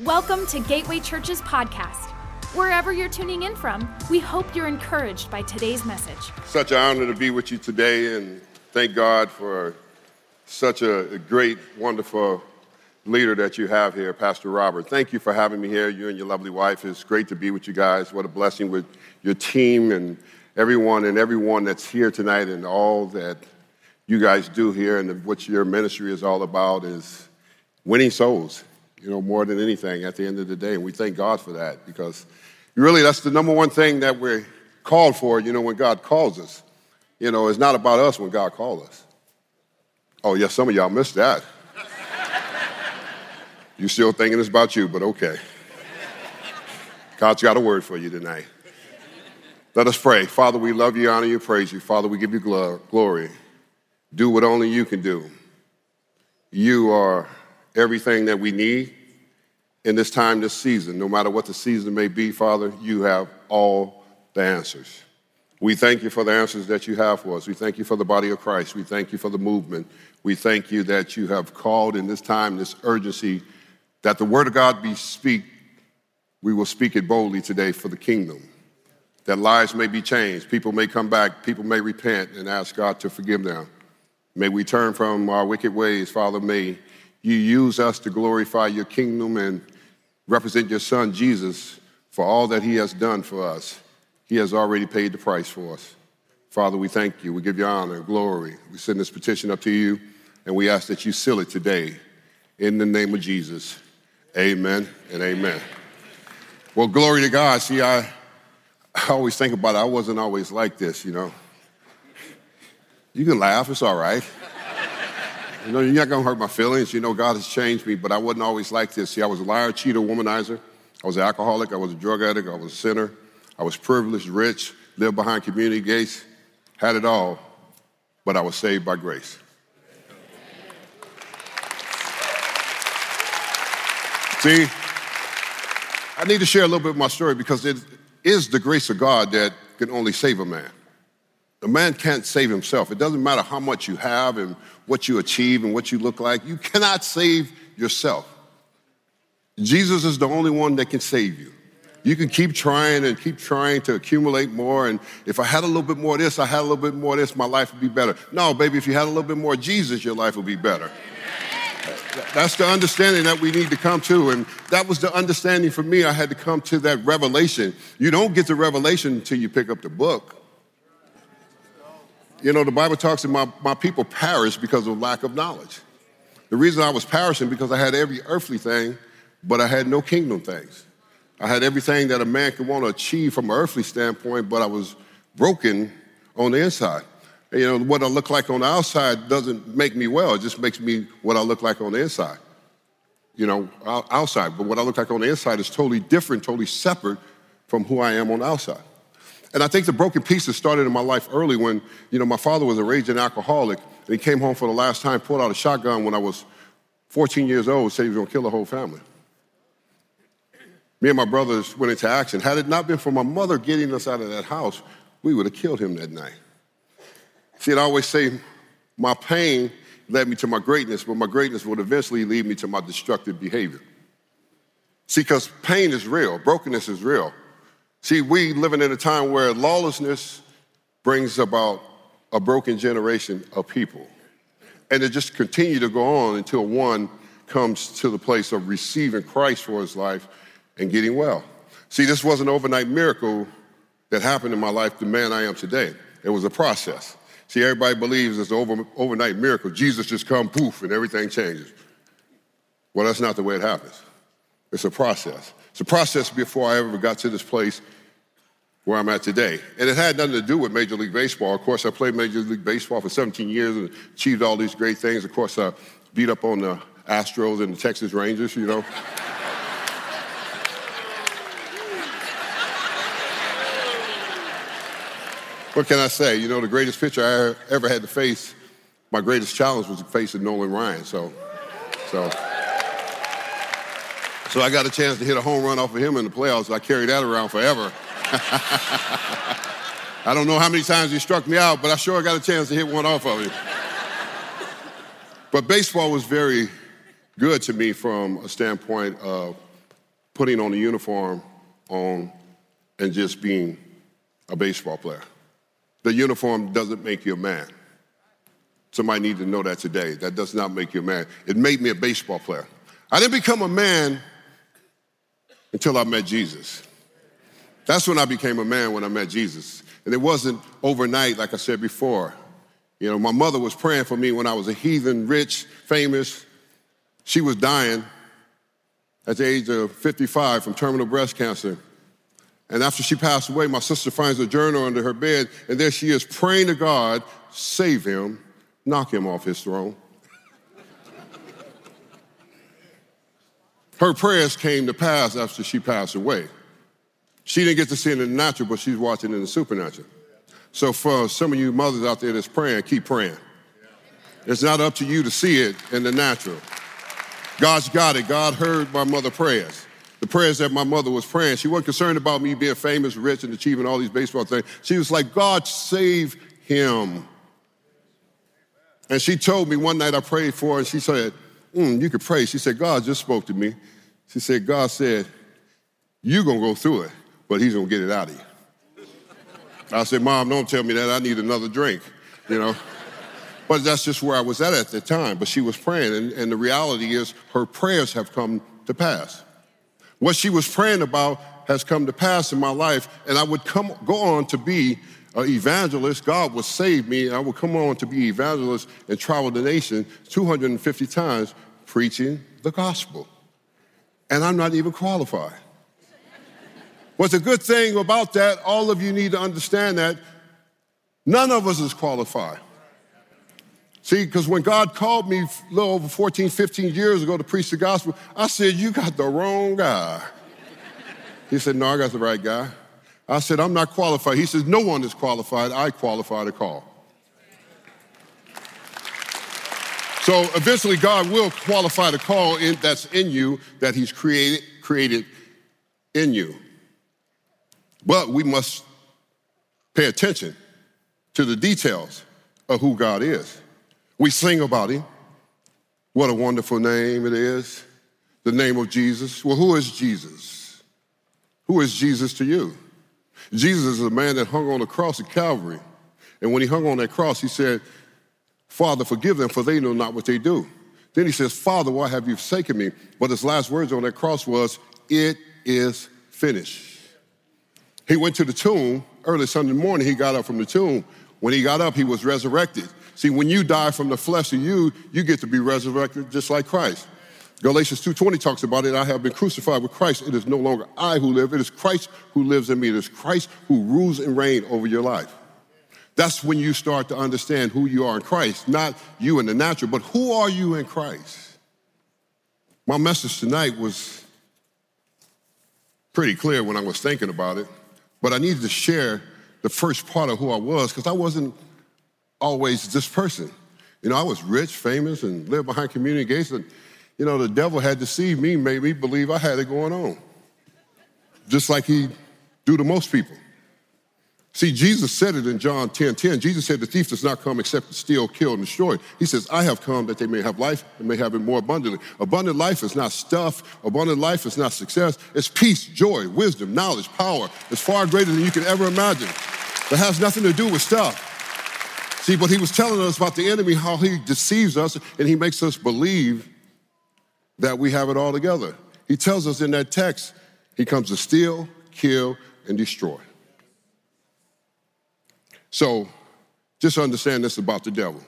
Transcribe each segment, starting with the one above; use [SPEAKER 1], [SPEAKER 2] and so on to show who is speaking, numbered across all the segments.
[SPEAKER 1] Welcome to Gateway Church's podcast. Wherever you're tuning in from, we hope you're encouraged by today's message.
[SPEAKER 2] Such an honor to be with you today, and thank God for such a great, wonderful leader that you have here, Pastor Robert. Thank you for having me here, you and your lovely wife. It's great to be with you guys. What a blessing with your team and everyone and everyone that's here tonight and all that you guys do here and what your ministry is all about is winning souls, you know, more than anything at the end of the day. And we thank God for that because really that's the number one thing that we're called for, you know, when God calls us. You know, it's not about us when God calls us. Oh, yes, some of y'all missed that. you still thinking it's about you, but okay. God's got a word for you tonight. Let us pray. Father, we love you, honor you, praise you. Father, we give you glory. Do what only you can do. You are everything that we need in this time, this season. No matter what the season may be, Father, you have all the answers. We thank you for the answers that you have for us. We thank you for the body of Christ. We thank you for the movement. We thank you that you have called in this time, this urgency, that the word of God be speak. We will speak it boldly today for the kingdom. That lives may be changed. People may come back. People may repent and ask God to forgive them. May we turn from our wicked ways, Father. May you use us to glorify your kingdom and represent your son, Jesus, for all that he has done for us. He has already paid the price for us. Father, we thank you. We give you honor and glory. We send this petition up to you, and we ask that you seal it today in the name of Jesus. Amen and amen. Well, glory to God. See, I, I always think about it. I wasn't always like this, you know. You can laugh, it's all right. You know, you're not gonna hurt my feelings. You know, God has changed me, but I wasn't always like this. See, I was a liar, cheater, womanizer. I was an alcoholic, I was a drug addict, I was a sinner. I was privileged, rich, lived behind community gates, had it all, but I was saved by grace. See, I need to share a little bit of my story because it is the grace of God that can only save a man. A man can't save himself. It doesn't matter how much you have and what you achieve and what you look like. You cannot save yourself. Jesus is the only one that can save you. You can keep trying and keep trying to accumulate more. And if I had a little bit more of this, I had a little bit more of this, my life would be better. No, baby, if you had a little bit more Jesus, your life would be better. That's the understanding that we need to come to. And that was the understanding for me. I had to come to that revelation. You don't get the revelation until you pick up the book. You know, the Bible talks about my, my people perish because of lack of knowledge. The reason I was perishing because I had every earthly thing, but I had no kingdom things. I had everything that a man could want to achieve from an earthly standpoint, but I was broken on the inside. You know, what I look like on the outside doesn't make me well, it just makes me what I look like on the inside. You know, outside. But what I look like on the inside is totally different, totally separate from who I am on the outside. And I think the broken pieces started in my life early when, you know, my father was a raging alcoholic and he came home for the last time, pulled out a shotgun when I was 14 years old, said he was gonna kill the whole family. Me and my brothers went into action. Had it not been for my mother getting us out of that house, we would have killed him that night. See, I always say my pain led me to my greatness, but my greatness would eventually lead me to my destructive behavior. See, because pain is real, brokenness is real. See, we living in a time where lawlessness brings about a broken generation of people. And it just continue to go on until one comes to the place of receiving Christ for his life and getting well. See, this was an overnight miracle that happened in my life, the man I am today. It was a process. See, everybody believes it's an over, overnight miracle. Jesus just come poof and everything changes. Well, that's not the way it happens. It's a process. It's a process before I ever got to this place where I'm at today. And it had nothing to do with Major League Baseball. Of course, I played Major League Baseball for 17 years and achieved all these great things. Of course, I beat up on the Astros and the Texas Rangers, you know. what can I say? You know, the greatest pitcher I ever had to face, my greatest challenge was facing Nolan Ryan. So, so. So I got a chance to hit a home run off of him in the playoffs. I carried that around forever. I don't know how many times he struck me out, but I sure got a chance to hit one off of him. but baseball was very good to me from a standpoint of putting on a uniform on and just being a baseball player. The uniform doesn't make you a man. Somebody need to know that today. That does not make you a man. It made me a baseball player. I didn't become a man until I met Jesus. That's when I became a man when I met Jesus. And it wasn't overnight, like I said before. You know, my mother was praying for me when I was a heathen, rich, famous. She was dying at the age of 55 from terminal breast cancer. And after she passed away, my sister finds a journal under her bed, and there she is praying to God, save him, knock him off his throne. her prayers came to pass after she passed away. She didn't get to see it in the natural, but she's watching in the supernatural. So for some of you mothers out there that's praying, keep praying. It's not up to you to see it in the natural. God's got it. God heard my mother prayers. The prayers that my mother was praying. She wasn't concerned about me being famous, rich, and achieving all these baseball things. She was like, God, save him. And she told me one night I prayed for her, and she said, mm, You could pray. She said, God just spoke to me. She said, God said, You're going to go through it, but he's to get it out of you. I said, Mom, don't tell me that. I need another drink, you know. But that's just where I was at at the time. But she was praying, and, and the reality is her prayers have come to pass. What she was praying about has come to pass in my life, and I would come go on to be an evangelist. God would save me. And I would come on to be evangelist and travel the nation 250 times preaching the gospel. And I'm not even qualified. What's a good thing about that, all of you need to understand that none of us is qualified. See, because when God called me a little over 14, 15 years ago to preach the gospel, I said, You got the wrong guy. He said, No, I got the right guy. I said, I'm not qualified. He says, No one is qualified. I qualify to call. So eventually, God will qualify the call in, that's in you, that He's created, created in you. But we must pay attention to the details of who God is. We sing about him. What a wonderful name it is. The name of Jesus. Well, who is Jesus? Who is Jesus to you? Jesus is a man that hung on the cross at Calvary. And when he hung on that cross, he said, Father, forgive them, for they know not what they do. Then he says, Father, why have you forsaken me? But his last words on that cross was, It is finished. He went to the tomb early Sunday morning. He got up from the tomb. When he got up, he was resurrected. See, when you die from the flesh of you, you get to be resurrected just like Christ. Galatians 2:20 talks about it. I have been crucified with Christ. It is no longer I who live, it is Christ who lives in me. It is Christ who rules and reigns over your life. That's when you start to understand who you are in Christ, not you in the natural, but who are you in Christ? My message tonight was pretty clear when I was thinking about it, but I needed to share the first part of who I was because I wasn't always this person. You know, I was rich, famous, and lived behind community gates. And, you know, the devil had deceived me, made me believe I had it going on. Just like he do to most people. See, Jesus said it in John 10 10. Jesus said, The thief does not come except to steal, kill, and destroy. He says, I have come that they may have life and may have it more abundantly. Abundant life is not stuff, abundant life is not success. It's peace, joy, wisdom, knowledge, power. It's far greater than you can ever imagine. It has nothing to do with stuff. See, but he was telling us about the enemy, how he deceives us and he makes us believe that we have it all together. He tells us in that text, he comes to steal, kill, and destroy. So just understand this about the devil.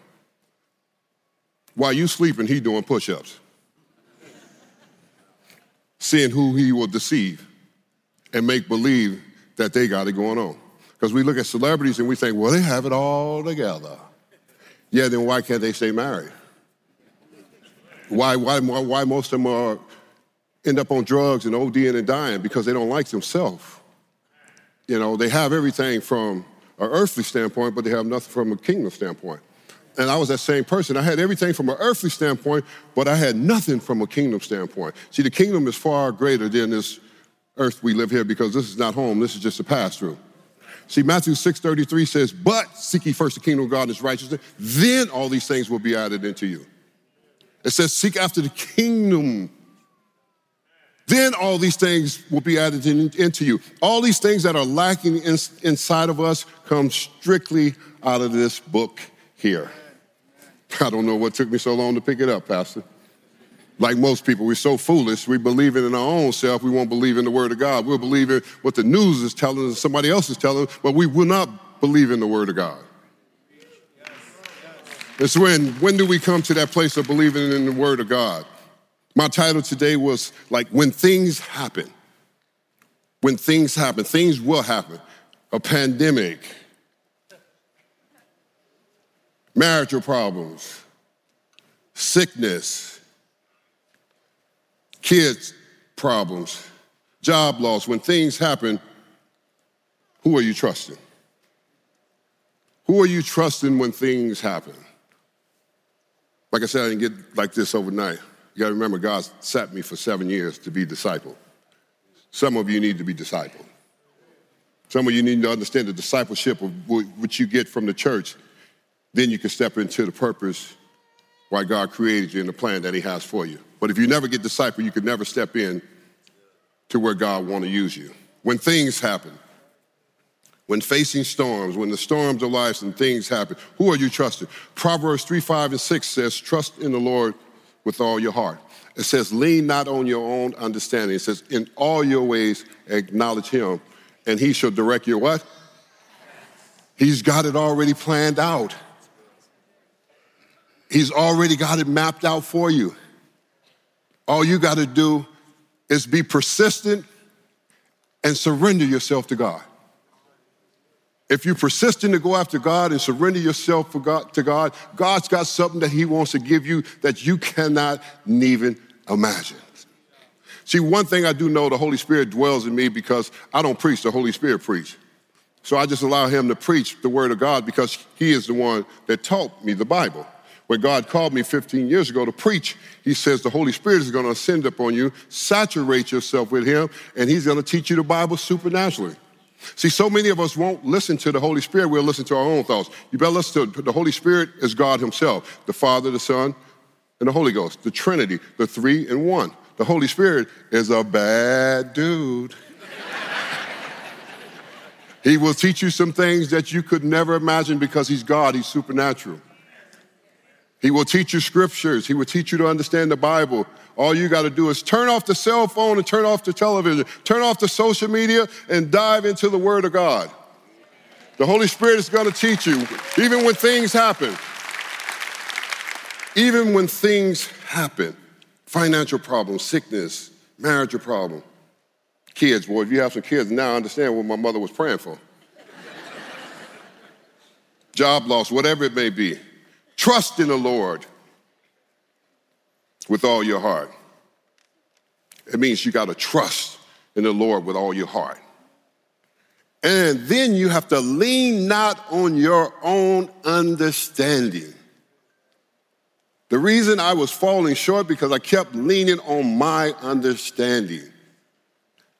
[SPEAKER 2] While you sleeping, he doing push-ups. Seeing who he will deceive and make believe that they got it going on. Because we look at celebrities and we think, well, they have it all together. Yeah, then why can't they stay married? Why, why, why most of them are, uh, end up on drugs and ODing and dying? Because they don't like themselves. You know, they have everything from an earthly standpoint, but they have nothing from a kingdom standpoint. And I was that same person. I had everything from an earthly standpoint, but I had nothing from a kingdom standpoint. See, the kingdom is far greater than this earth we live here because this is not home, this is just a pass through. See, Matthew 6:33 says, But seek ye first the kingdom of God and his righteousness, then all these things will be added into you. It says, seek after the kingdom. Then all these things will be added in, into you. All these things that are lacking in, inside of us come strictly out of this book here. I don't know what took me so long to pick it up, Pastor. Like most people, we're so foolish, we believe it in our own self, we won't believe in the Word of God. We'll believe in what the news is telling us, somebody else is telling us, but we will not believe in the Word of God. It's when, when do we come to that place of believing in the Word of God? My title today was like, When Things Happen. When things happen, things will happen. A pandemic, marital problems, sickness, kids' problems, job loss. When things happen, who are you trusting? Who are you trusting when things happen? Like I said, I didn't get like this overnight. You got to remember, God sat me for seven years to be disciple. Some of you need to be discipled. Some of you need to understand the discipleship of what you get from the church. Then you can step into the purpose why God created you and the plan that He has for you. But if you never get discipled, you can never step in to where God want to use you. When things happen, when facing storms, when the storms of life and things happen, who are you trusting? Proverbs 3, 5, and 6 says, Trust in the Lord with all your heart. It says, lean not on your own understanding. It says, in all your ways acknowledge him, and he shall direct your what? He's got it already planned out. He's already got it mapped out for you. All you got to do is be persistent and surrender yourself to God. If you're persistent to go after God and surrender yourself God, to God, God's got something that He wants to give you that you cannot even imagine. See, one thing I do know the Holy Spirit dwells in me because I don't preach, the Holy Spirit preach. So I just allow Him to preach the Word of God because He is the one that taught me the Bible. When God called me 15 years ago to preach, He says the Holy Spirit is going to ascend upon you, saturate yourself with Him, and He's going to teach you the Bible supernaturally. See, so many of us won't listen to the Holy Spirit, we'll listen to our own thoughts. You better listen to the Holy Spirit is God Himself, the Father, the Son, and the Holy Ghost, the Trinity, the three in one. The Holy Spirit is a bad dude. he will teach you some things that you could never imagine because He's God, He's supernatural. He will teach you scriptures. He will teach you to understand the Bible. All you got to do is turn off the cell phone and turn off the television, turn off the social media, and dive into the Word of God. The Holy Spirit is going to teach you, even when things happen. Even when things happen financial problems, sickness, marriage problem, kids. Boy, if you have some kids now, I understand what my mother was praying for. Job loss, whatever it may be. Trust in the Lord with all your heart. It means you got to trust in the Lord with all your heart. And then you have to lean not on your own understanding. The reason I was falling short because I kept leaning on my understanding.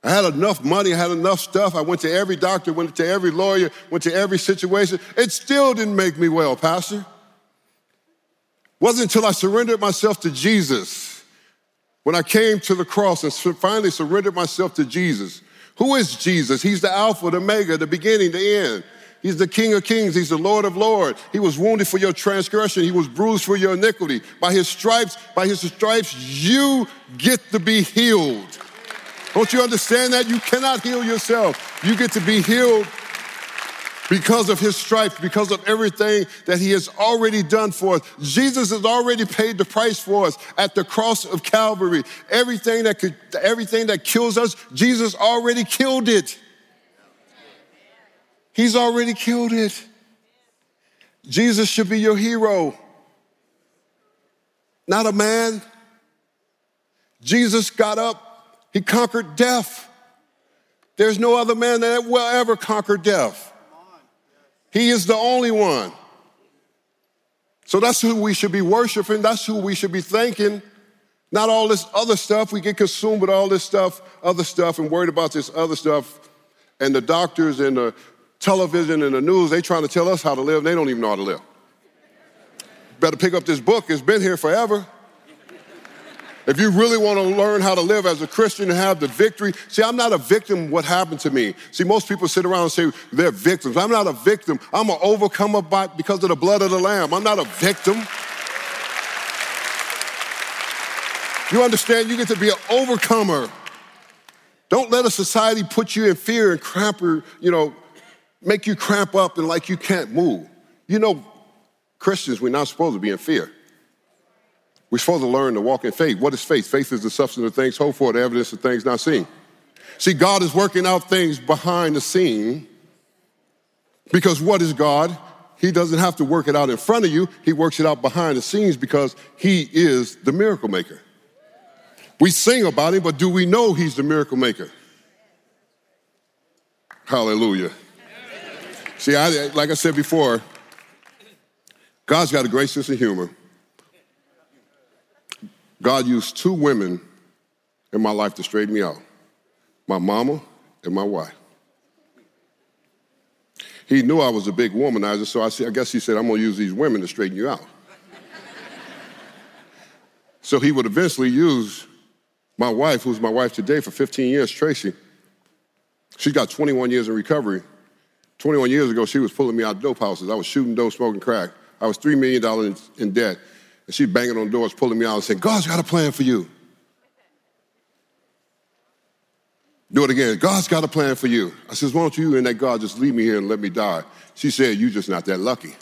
[SPEAKER 2] I had enough money, I had enough stuff. I went to every doctor, went to every lawyer, went to every situation. It still didn't make me well, Pastor. Wasn't until I surrendered myself to Jesus, when I came to the cross and finally surrendered myself to Jesus. Who is Jesus? He's the Alpha, the Omega, the beginning, the end. He's the King of Kings. He's the Lord of Lords. He was wounded for your transgression. He was bruised for your iniquity. By his stripes, by his stripes, you get to be healed. Don't you understand that? You cannot heal yourself. You get to be healed because of his stripes, because of everything that he has already done for us. Jesus has already paid the price for us at the cross of Calvary. Everything that could, everything that kills us, Jesus already killed it. He's already killed it. Jesus should be your hero, not a man. Jesus got up, he conquered death. There's no other man that will ever conquer death. He is the only one. So that's who we should be worshiping. That's who we should be thanking. Not all this other stuff. We get consumed with all this stuff, other stuff, and worried about this other stuff. And the doctors and the television and the news, they trying to tell us how to live. They don't even know how to live. Better pick up this book. It's been here forever. If you really want to learn how to live as a Christian and have the victory, see, I'm not a victim of what happened to me. See, most people sit around and say they're victims. I'm not a victim. I'm an overcomer by, because of the blood of the Lamb. I'm not a victim. You understand? You get to be an overcomer. Don't let a society put you in fear and cramp your, you know, make you cramp up and like you can't move. You know, Christians, we're not supposed to be in fear. We're supposed to learn to walk in faith. What is faith? Faith is the substance of things hoped for, the evidence of things not seen. See, God is working out things behind the scene because what is God? He doesn't have to work it out in front of you, He works it out behind the scenes because He is the miracle maker. We sing about Him, but do we know He's the miracle maker? Hallelujah. See, I, like I said before, God's got a great sense of humor. God used two women in my life to straighten me out my mama and my wife. He knew I was a big womanizer, so I, said, I guess he said, I'm gonna use these women to straighten you out. so he would eventually use my wife, who's my wife today for 15 years, Tracy. She's got 21 years in recovery. 21 years ago, she was pulling me out of dope houses. I was shooting dope, smoking crack. I was $3 million in debt. And she's banging on doors, pulling me out and saying, God's got a plan for you. Do it again. God's got a plan for you. I says, why don't you and that God just leave me here and let me die? She said, "You're just not that lucky.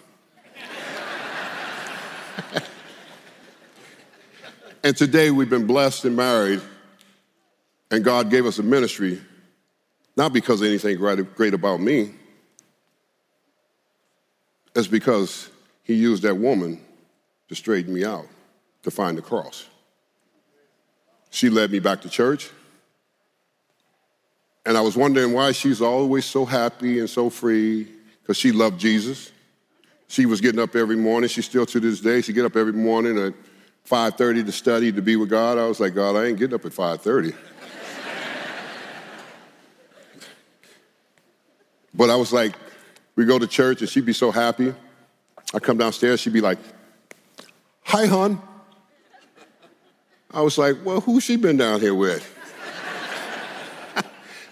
[SPEAKER 2] and today we've been blessed and married, and God gave us a ministry, not because of anything great about me, it's because he used that woman to straighten me out, to find the cross. She led me back to church. And I was wondering why she's always so happy and so free, because she loved Jesus. She was getting up every morning. She still to this day, she get up every morning at 5.30 to study, to be with God. I was like, God, I ain't getting up at 5.30. but I was like, we go to church and she'd be so happy. I come downstairs, she'd be like, Hi, hon. I was like, Well, who's she been down here with?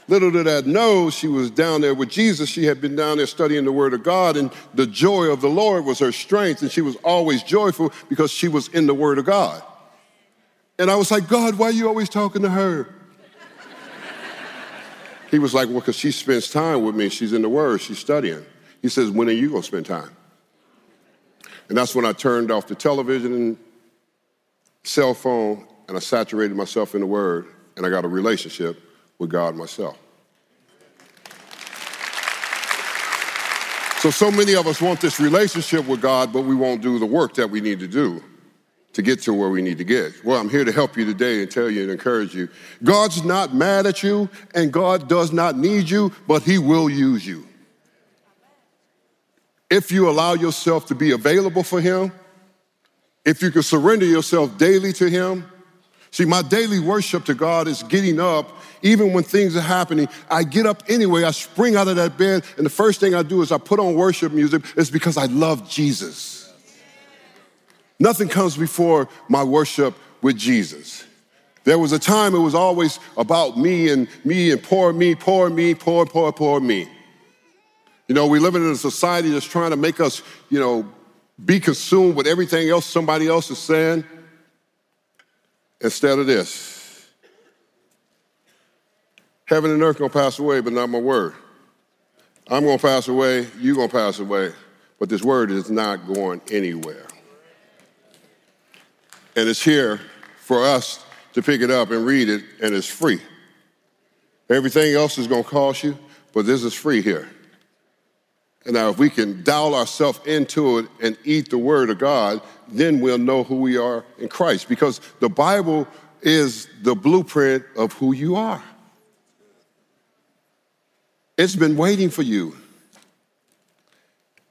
[SPEAKER 2] Little did I know she was down there with Jesus. She had been down there studying the Word of God, and the joy of the Lord was her strength, and she was always joyful because she was in the Word of God. And I was like, God, why are you always talking to her? he was like, Well, because she spends time with me. She's in the Word, she's studying. He says, When are you going to spend time? And that's when I turned off the television and cell phone and I saturated myself in the Word and I got a relationship with God myself. So, so many of us want this relationship with God, but we won't do the work that we need to do to get to where we need to get. Well, I'm here to help you today and tell you and encourage you. God's not mad at you, and God does not need you, but He will use you if you allow yourself to be available for Him, if you can surrender yourself daily to Him. See, my daily worship to God is getting up, even when things are happening. I get up anyway, I spring out of that bed, and the first thing I do is I put on worship music. It's because I love Jesus. Nothing comes before my worship with Jesus. There was a time it was always about me and me and poor me, poor me, poor, poor, poor me. You know, we live in a society that's trying to make us, you know, be consumed with everything else somebody else is saying instead of this. Heaven and earth gonna pass away, but not my word. I'm gonna pass away, you're gonna pass away, but this word is not going anywhere. And it's here for us to pick it up and read it, and it's free. Everything else is gonna cost you, but this is free here. And now, if we can dial ourselves into it and eat the Word of God, then we'll know who we are in Christ because the Bible is the blueprint of who you are. It's been waiting for you.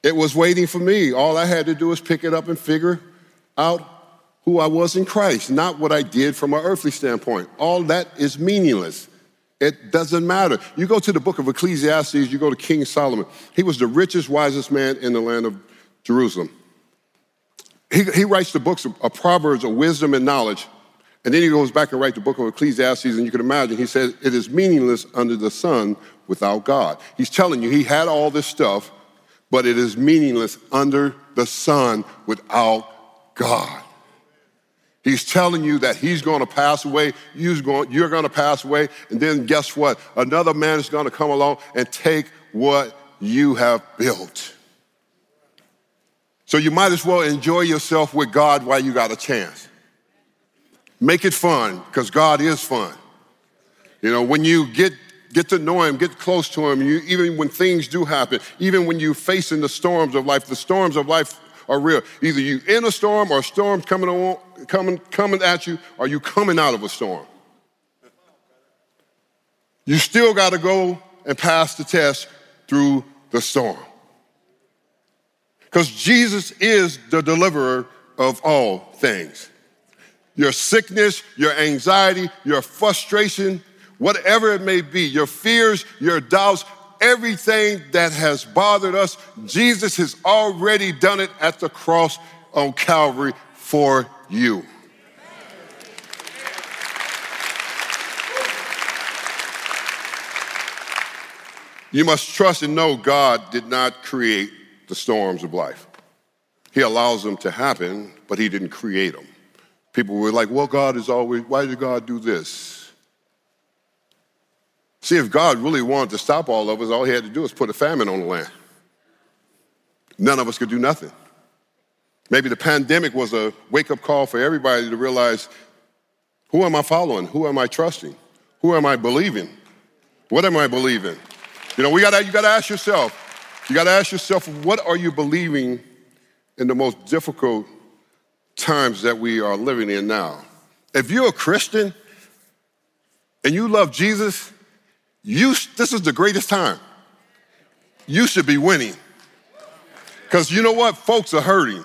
[SPEAKER 2] It was waiting for me. All I had to do was pick it up and figure out who I was in Christ, not what I did from an earthly standpoint. All that is meaningless. It doesn't matter. You go to the book of Ecclesiastes, you go to King Solomon. He was the richest, wisest man in the land of Jerusalem. He, he writes the books of, of Proverbs of wisdom and knowledge. And then he goes back and writes the book of Ecclesiastes, and you can imagine, he says, It is meaningless under the sun without God. He's telling you he had all this stuff, but it is meaningless under the sun without God. He's telling you that he's going to pass away, you're going, to pass away, and then guess what? Another man is going to come along and take what you have built. So you might as well enjoy yourself with God while you got a chance. Make it fun, because God is fun. You know, when you get get to know him, get close to him, you, even when things do happen, even when you're facing the storms of life, the storms of life are real. Either you in a storm or a storm's coming on, coming, coming at you, or you coming out of a storm. You still got to go and pass the test through the storm. Because Jesus is the deliverer of all things. Your sickness, your anxiety, your frustration, whatever it may be, your fears, your doubts, everything that has bothered us, Jesus has already done it at the cross on Calvary for you. You must trust and know God did not create the storms of life. He allows them to happen, but He didn't create them. People were like, well, God is always, why did God do this? See, if God really wanted to stop all of us, all he had to do was put a famine on the land. None of us could do nothing. Maybe the pandemic was a wake up call for everybody to realize who am I following? Who am I trusting? Who am I believing? What am I believing? You know, we gotta, you gotta ask yourself, you gotta ask yourself, what are you believing in the most difficult times that we are living in now? If you're a Christian and you love Jesus, you, this is the greatest time. You should be winning. Because you know what? Folks are hurting.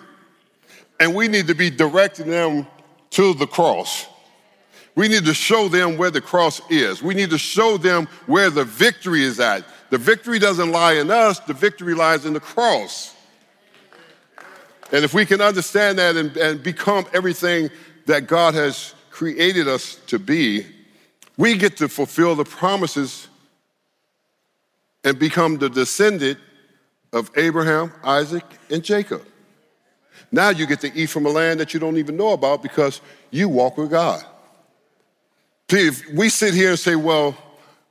[SPEAKER 2] And we need to be directing them to the cross. We need to show them where the cross is. We need to show them where the victory is at. The victory doesn't lie in us, the victory lies in the cross. And if we can understand that and, and become everything that God has created us to be, we get to fulfill the promises and become the descendant of Abraham, Isaac, and Jacob. Now you get to eat from a land that you don't even know about because you walk with God. See, if we sit here and say, well,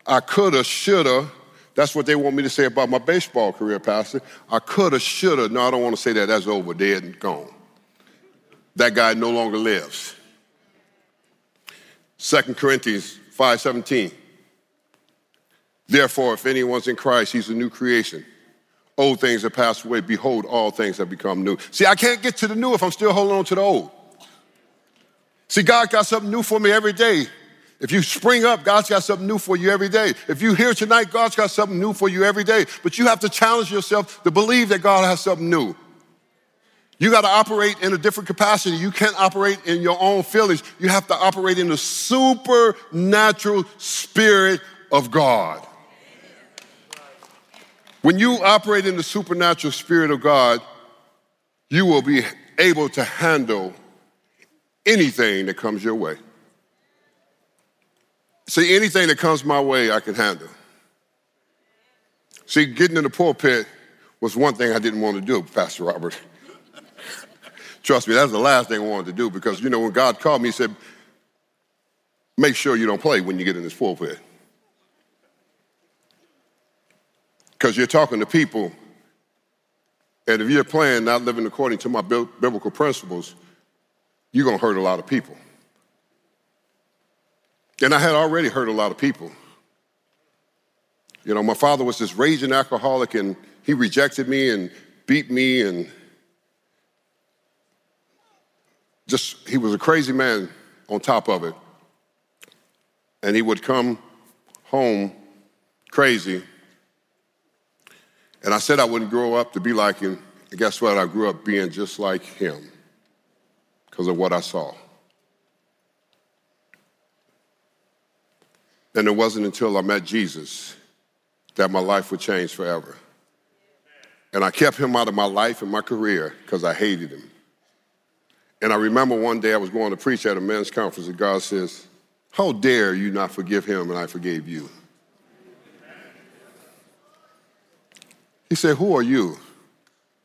[SPEAKER 2] I coulda, shoulda, that's what they want me to say about my baseball career, Pastor. I coulda, shoulda. No, I don't want to say that. That's over, dead and gone. That guy no longer lives. 2 Corinthians 5:17. Therefore, if anyone's in Christ, he's a new creation. Old things have passed away. Behold, all things have become new. See, I can't get to the new if I'm still holding on to the old. See, God got something new for me every day. If you spring up, God's got something new for you every day. If you here tonight, God's got something new for you every day. But you have to challenge yourself to believe that God has something new. You got to operate in a different capacity. You can't operate in your own feelings. You have to operate in the supernatural spirit of God. When you operate in the supernatural spirit of God, you will be able to handle anything that comes your way. See, anything that comes my way, I can handle. See, getting in the pulpit was one thing I didn't want to do, Pastor Robert. Trust me, that's the last thing I wanted to do because, you know, when God called me, He said, make sure you don't play when you get in this pulpit. because you're talking to people. And if you're playing not living according to my biblical principles, you're going to hurt a lot of people. And I had already hurt a lot of people. You know, my father was this raging alcoholic and he rejected me and beat me and just, he was a crazy man on top of it. And he would come home crazy and I said I wouldn't grow up to be like him. And guess what? I grew up being just like him because of what I saw. And it wasn't until I met Jesus that my life would change forever. And I kept him out of my life and my career because I hated him. And I remember one day I was going to preach at a men's conference, and God says, How dare you not forgive him and I forgave you? He said, Who are you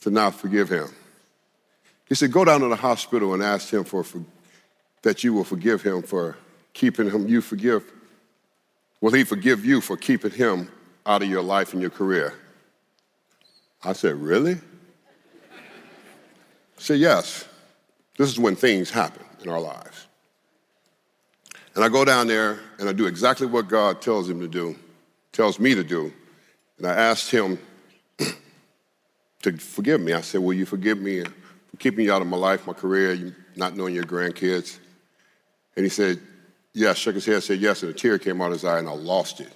[SPEAKER 2] to not forgive him? He said, Go down to the hospital and ask him for, for that you will forgive him for keeping him, you forgive. Will he forgive you for keeping him out of your life and your career? I said, Really? Said, Yes. This is when things happen in our lives. And I go down there and I do exactly what God tells him to do, tells me to do. And I asked him to forgive me. I said, Will you forgive me for keeping you out of my life, my career, not knowing your grandkids? And he said, Yes, shook his head, said yes, and a tear came out of his eye, and I lost it.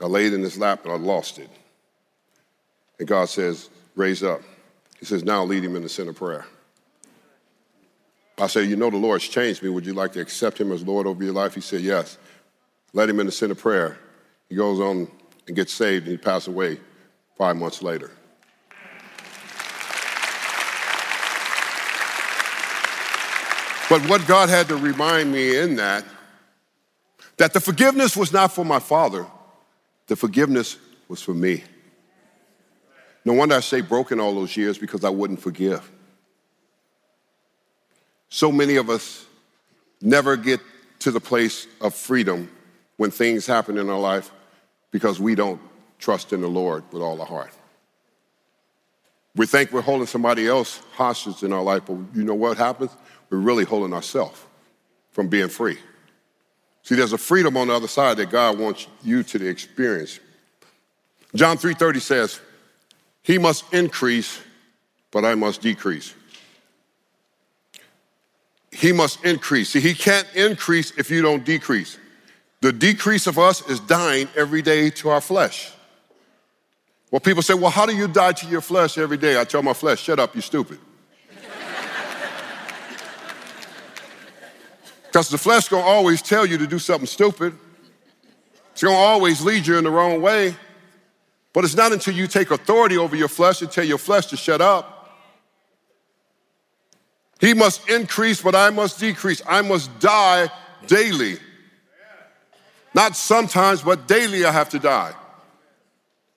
[SPEAKER 2] I laid in his lap and I lost it. And God says, Raise up. He says, Now lead him in the center prayer. I said, You know, the Lord's changed me. Would you like to accept him as Lord over your life? He said, Yes. Let him in the center prayer. He goes on and gets saved, and he passed away five months later. But what God had to remind me in that, that the forgiveness was not for my father, the forgiveness was for me. No wonder I stayed broken all those years because I wouldn't forgive. So many of us never get to the place of freedom when things happen in our life because we don't trust in the Lord with all our heart. We think we're holding somebody else hostage in our life, but you know what happens? We're really holding ourselves from being free. See, there's a freedom on the other side that God wants you to experience. John 3:30 says, "He must increase, but I must decrease." He must increase. See, he can't increase if you don't decrease. The decrease of us is dying every day to our flesh. Well, people say, well, how do you die to your flesh every day? I tell my flesh, shut up, you stupid. Because the flesh gonna always tell you to do something stupid. It's gonna always lead you in the wrong way. But it's not until you take authority over your flesh and tell your flesh to shut up. He must increase, but I must decrease. I must die daily. Not sometimes, but daily I have to die.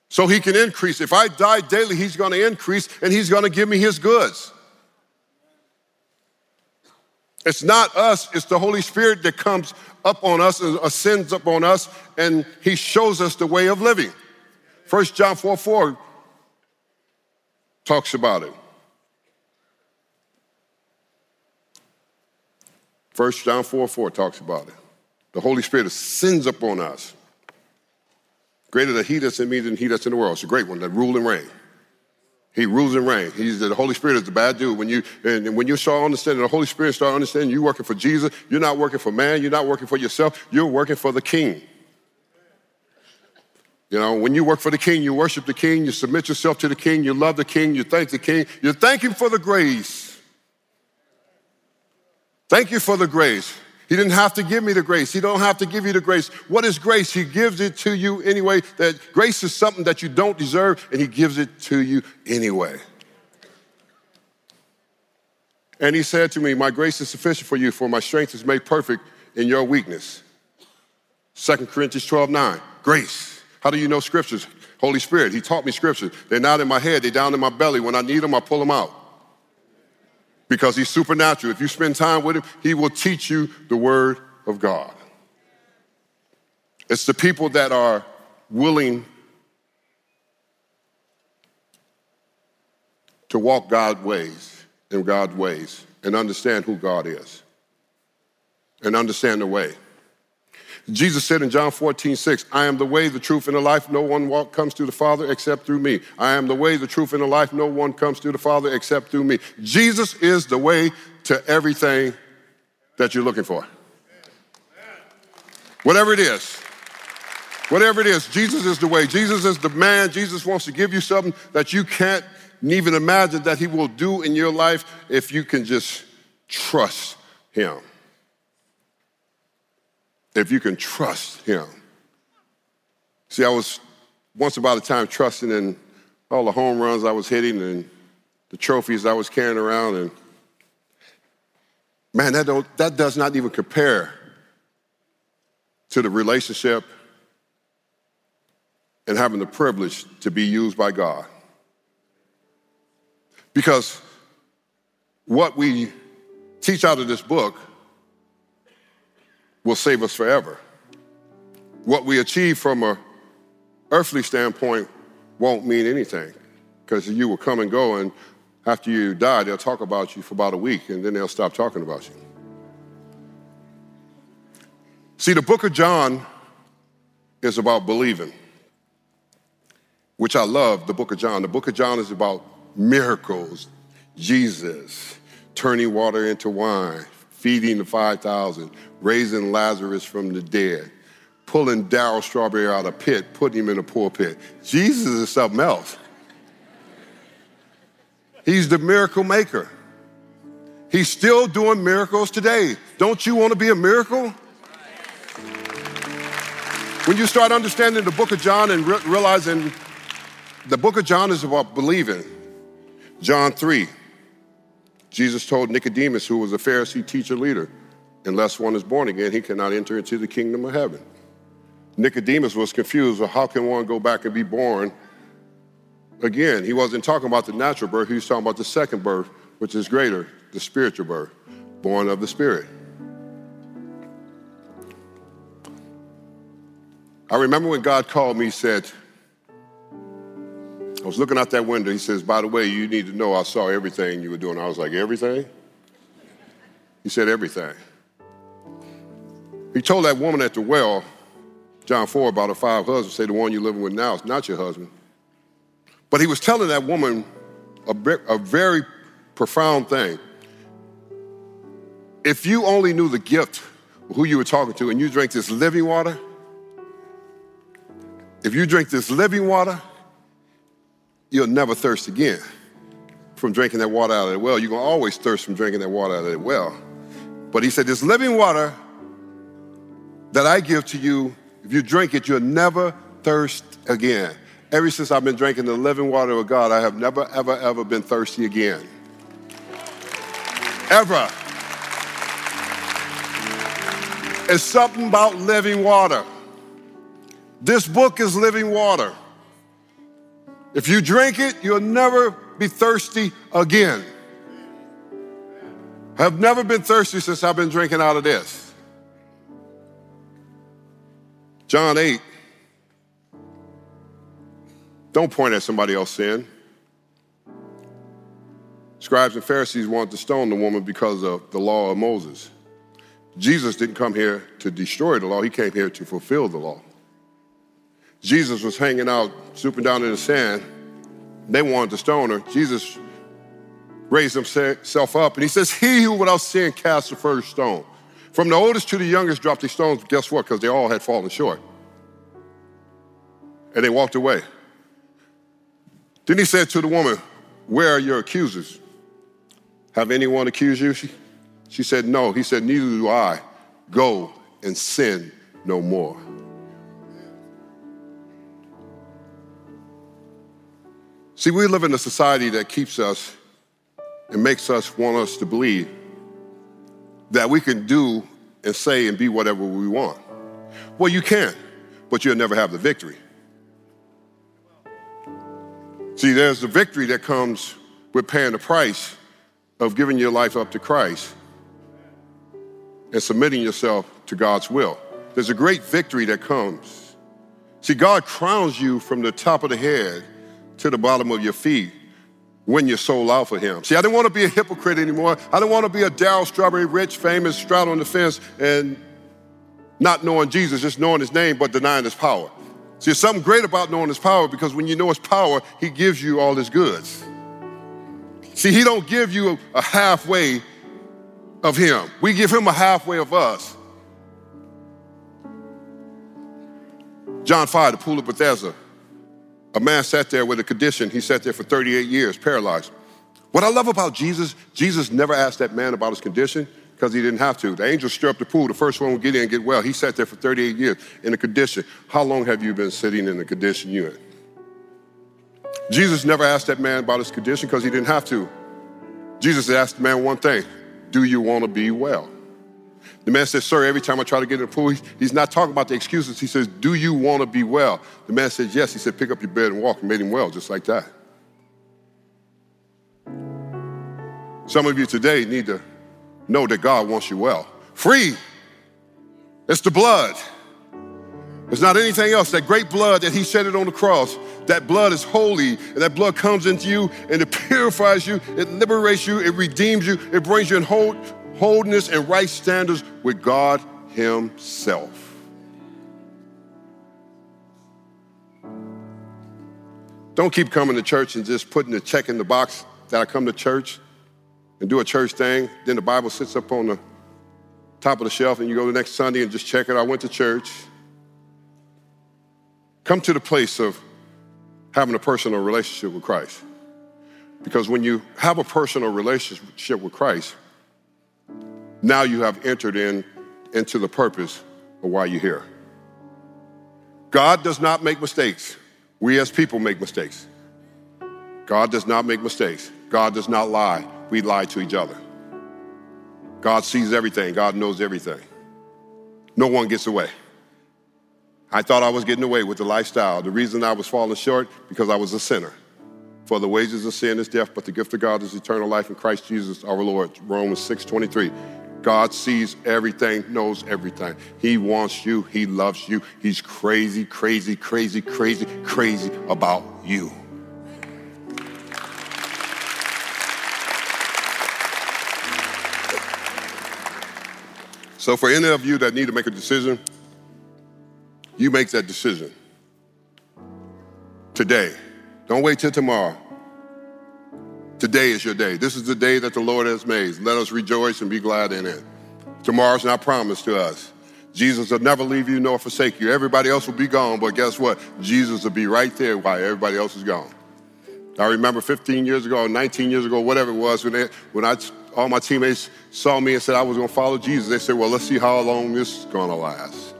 [SPEAKER 2] So he can increase. If I die daily, he's gonna increase and he's gonna give me his goods. It's not us, it's the Holy Spirit that comes up on us and ascends up on us, and He shows us the way of living. 1 John 4 4 talks about it. 1 John 4 4 talks about it. The Holy Spirit ascends upon us. Greater the He that's in me than He that's in the world. It's a great one that rule and reign. He rules and reigns. He's the Holy Spirit is the bad dude. When you and when you start understanding the Holy Spirit start understanding you're working for Jesus, you're not working for man, you're not working for yourself, you're working for the King. You know, when you work for the King, you worship the King, you submit yourself to the King, you love the King, you thank the King, you thank Him for the grace. Thank you for the grace. He didn't have to give me the grace. He don't have to give you the grace. What is grace? He gives it to you anyway. That grace is something that you don't deserve, and he gives it to you anyway. And he said to me, My grace is sufficient for you, for my strength is made perfect in your weakness. 2 Corinthians 12, 9. Grace. How do you know scriptures? Holy Spirit. He taught me scriptures. They're not in my head, they're down in my belly. When I need them, I pull them out because he's supernatural. If you spend time with him, he will teach you the word of God. It's the people that are willing to walk God's ways, in God's ways, and understand who God is, and understand the way. Jesus said in John 14, 6, I am the way, the truth, and the life. No one walk, comes to the Father except through me. I am the way, the truth, and the life. No one comes to the Father except through me. Jesus is the way to everything that you're looking for. Whatever it is. Whatever it is, Jesus is the way. Jesus is the man. Jesus wants to give you something that you can't even imagine that he will do in your life if you can just trust him if you can trust him. See, I was once about a time trusting in all the home runs I was hitting and the trophies I was carrying around, and Man, that, that does not even compare to the relationship and having the privilege to be used by God. Because what we teach out of this book will save us forever. What we achieve from a earthly standpoint won't mean anything because you will come and go and after you die they'll talk about you for about a week and then they'll stop talking about you. See, the book of John is about believing, which I love, the book of John. The book of John is about miracles, Jesus turning water into wine, feeding the 5,000, raising Lazarus from the dead, pulling Darryl Strawberry out of pit, putting him in a pulpit. Jesus is something else. He's the miracle maker. He's still doing miracles today. Don't you want to be a miracle? When you start understanding the book of John and re- realizing the book of John is about believing, John 3, Jesus told Nicodemus, who was a Pharisee teacher leader, unless one is born again, he cannot enter into the kingdom of heaven. Nicodemus was confused. Well, how can one go back and be born again? He wasn't talking about the natural birth, he was talking about the second birth, which is greater, the spiritual birth, born of the Spirit. I remember when God called me, he said, I was looking out that window. He says, By the way, you need to know I saw everything you were doing. I was like, Everything? He said, Everything. He told that woman at the well, John 4, about her five husbands, say the one you're living with now is not your husband. But he was telling that woman a, a very profound thing. If you only knew the gift who you were talking to and you drank this living water, if you drink this living water, you'll never thirst again from drinking that water out of the well. You're going to always thirst from drinking that water out of the well. But he said, This living water that I give to you, if you drink it, you'll never thirst again. Ever since I've been drinking the living water of God, I have never, ever, ever been thirsty again. Ever. It's something about living water. This book is living water. If you drink it, you'll never be thirsty again. I have never been thirsty since I've been drinking out of this. John 8. Don't point at somebody else's sin. Scribes and Pharisees wanted to stone the woman because of the law of Moses. Jesus didn't come here to destroy the law, he came here to fulfill the law. Jesus was hanging out, stooping down in the sand. They wanted to stone her. Jesus raised himself up and he says, He who without sin cast the first stone. From the oldest to the youngest dropped these stones. Guess what? Because they all had fallen short. And they walked away. Then he said to the woman, Where are your accusers? Have anyone accused you? She, she said, No. He said, Neither do I. Go and sin no more. See, we live in a society that keeps us and makes us want us to believe that we can do and say and be whatever we want. Well, you can, but you'll never have the victory. See, there's the victory that comes with paying the price of giving your life up to Christ and submitting yourself to God's will. There's a great victory that comes. See, God crowns you from the top of the head to the bottom of your feet when you're sold out for him. See, I didn't want to be a hypocrite anymore. I didn't want to be a Darryl Strawberry, rich, famous, straddling the fence and not knowing Jesus, just knowing his name, but denying his power. See, there's something great about knowing his power because when you know his power, he gives you all his goods. See, he don't give you a halfway of him. We give him a halfway of us. John 5, the pool of Bethesda. A man sat there with a condition. He sat there for 38 years, paralyzed. What I love about Jesus, Jesus never asked that man about his condition because he didn't have to. The angel stirred up the pool. The first one would get in and get well. He sat there for 38 years in a condition. How long have you been sitting in the condition you're in? Jesus never asked that man about his condition because he didn't have to. Jesus asked the man one thing Do you want to be well? The man says, Sir, every time I try to get in the pool, he's not talking about the excuses. He says, Do you want to be well? The man says, Yes. He said, Pick up your bed and walk, and made him well, just like that. Some of you today need to know that God wants you well. Free. It's the blood. It's not anything else. That great blood that He shed it on the cross, that blood is holy, and that blood comes into you and it purifies you, it liberates you, it redeems you, it brings you in hold, wholeness and right standards with God Himself. Don't keep coming to church and just putting the check in the box that I come to church and do a church thing. Then the Bible sits up on the top of the shelf and you go the next Sunday and just check it. I went to church. Come to the place of having a personal relationship with Christ. Because when you have a personal relationship with Christ, now you have entered in into the purpose of why you're here. God does not make mistakes. We as people make mistakes. God does not make mistakes. God does not lie. We lie to each other. God sees everything. God knows everything. No one gets away. I thought I was getting away with the lifestyle. The reason I was falling short, because I was a sinner. For the wages of sin is death, but the gift of God is eternal life in Christ Jesus our Lord. Romans 6 23. God sees everything, knows everything. He wants you, He loves you. He's crazy, crazy, crazy, crazy, crazy about you. So, for any of you that need to make a decision, you make that decision today. Don't wait till tomorrow. Today is your day. This is the day that the Lord has made. Let us rejoice and be glad in it. Tomorrow's not promised to us. Jesus will never leave you nor forsake you. Everybody else will be gone, but guess what? Jesus will be right there while everybody else is gone. I remember 15 years ago, 19 years ago, whatever it was, when, they, when I, all my teammates saw me and said I was going to follow Jesus, they said, well, let's see how long this is going to last.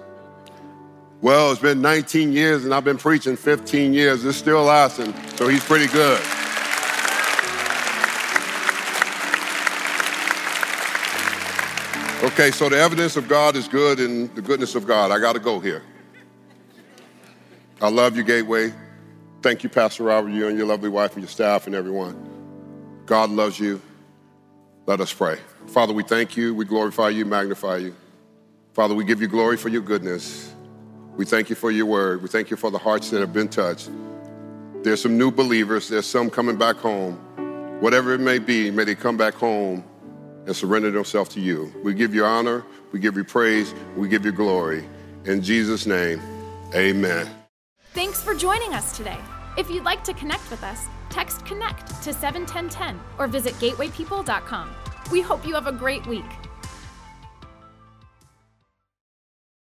[SPEAKER 2] Well, it's been 19 years and I've been preaching 15 years. It's still lasting, so he's pretty good. Okay, so the evidence of God is good and the goodness of God. I got to go here. I love you, Gateway. Thank you, Pastor Robert, you and your lovely wife and your staff and everyone. God loves you. Let us pray. Father, we thank you, we glorify you, magnify you. Father, we give you glory for your goodness. We thank you for your word. We thank you for the hearts that have been touched. There's some new believers, there's some coming back home. Whatever it may be, may they come back home and surrender themselves to you. We give you honor, we give you praise, we give you glory. In Jesus' name, amen.
[SPEAKER 1] Thanks for joining us today. If you'd like to connect with us, text connect to 71010 or visit gatewaypeople.com. We hope you have a great week.